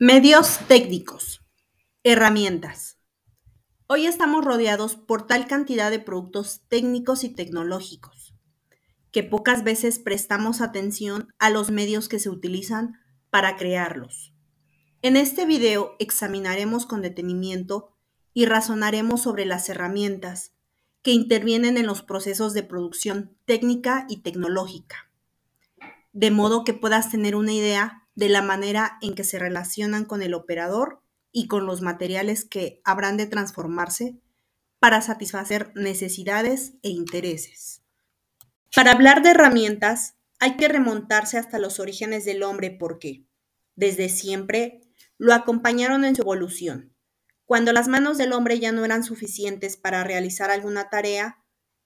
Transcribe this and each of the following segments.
Medios técnicos. Herramientas. Hoy estamos rodeados por tal cantidad de productos técnicos y tecnológicos que pocas veces prestamos atención a los medios que se utilizan para crearlos. En este video examinaremos con detenimiento y razonaremos sobre las herramientas que intervienen en los procesos de producción técnica y tecnológica, de modo que puedas tener una idea de la manera en que se relacionan con el operador y con los materiales que habrán de transformarse para satisfacer necesidades e intereses. Para hablar de herramientas, hay que remontarse hasta los orígenes del hombre porque, desde siempre, lo acompañaron en su evolución. Cuando las manos del hombre ya no eran suficientes para realizar alguna tarea,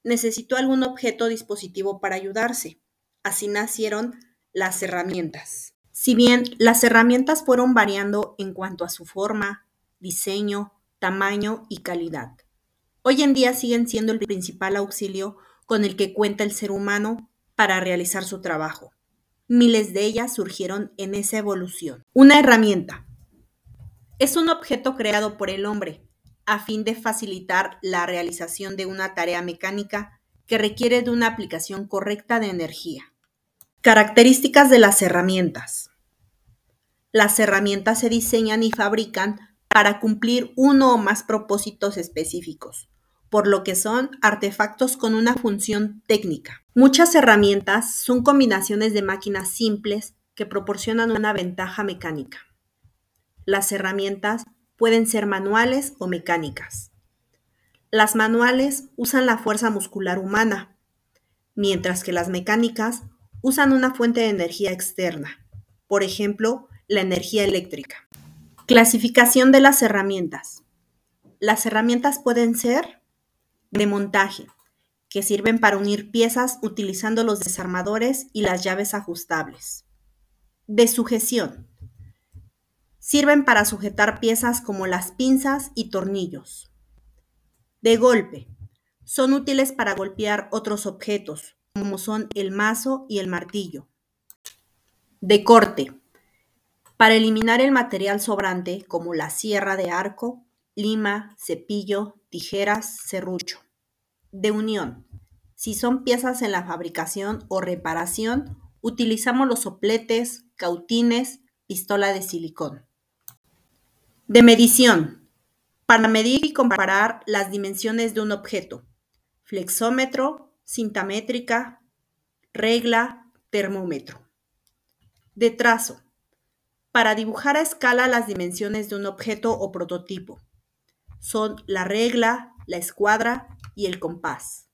necesitó algún objeto dispositivo para ayudarse. Así nacieron las herramientas. Si bien las herramientas fueron variando en cuanto a su forma, diseño, tamaño y calidad, hoy en día siguen siendo el principal auxilio con el que cuenta el ser humano para realizar su trabajo. Miles de ellas surgieron en esa evolución. Una herramienta. Es un objeto creado por el hombre a fin de facilitar la realización de una tarea mecánica que requiere de una aplicación correcta de energía. Características de las herramientas. Las herramientas se diseñan y fabrican para cumplir uno o más propósitos específicos, por lo que son artefactos con una función técnica. Muchas herramientas son combinaciones de máquinas simples que proporcionan una ventaja mecánica. Las herramientas pueden ser manuales o mecánicas. Las manuales usan la fuerza muscular humana, mientras que las mecánicas usan una fuente de energía externa, por ejemplo, la energía eléctrica. Clasificación de las herramientas. Las herramientas pueden ser de montaje, que sirven para unir piezas utilizando los desarmadores y las llaves ajustables. De sujeción. Sirven para sujetar piezas como las pinzas y tornillos. De golpe. Son útiles para golpear otros objetos, como son el mazo y el martillo. De corte para eliminar el material sobrante como la sierra de arco, lima, cepillo, tijeras, serrucho. De unión. Si son piezas en la fabricación o reparación, utilizamos los sopletes, cautines, pistola de silicón. De medición. Para medir y comparar las dimensiones de un objeto. Flexómetro, cinta métrica, regla, termómetro. De trazo para dibujar a escala las dimensiones de un objeto o prototipo. Son la regla, la escuadra y el compás.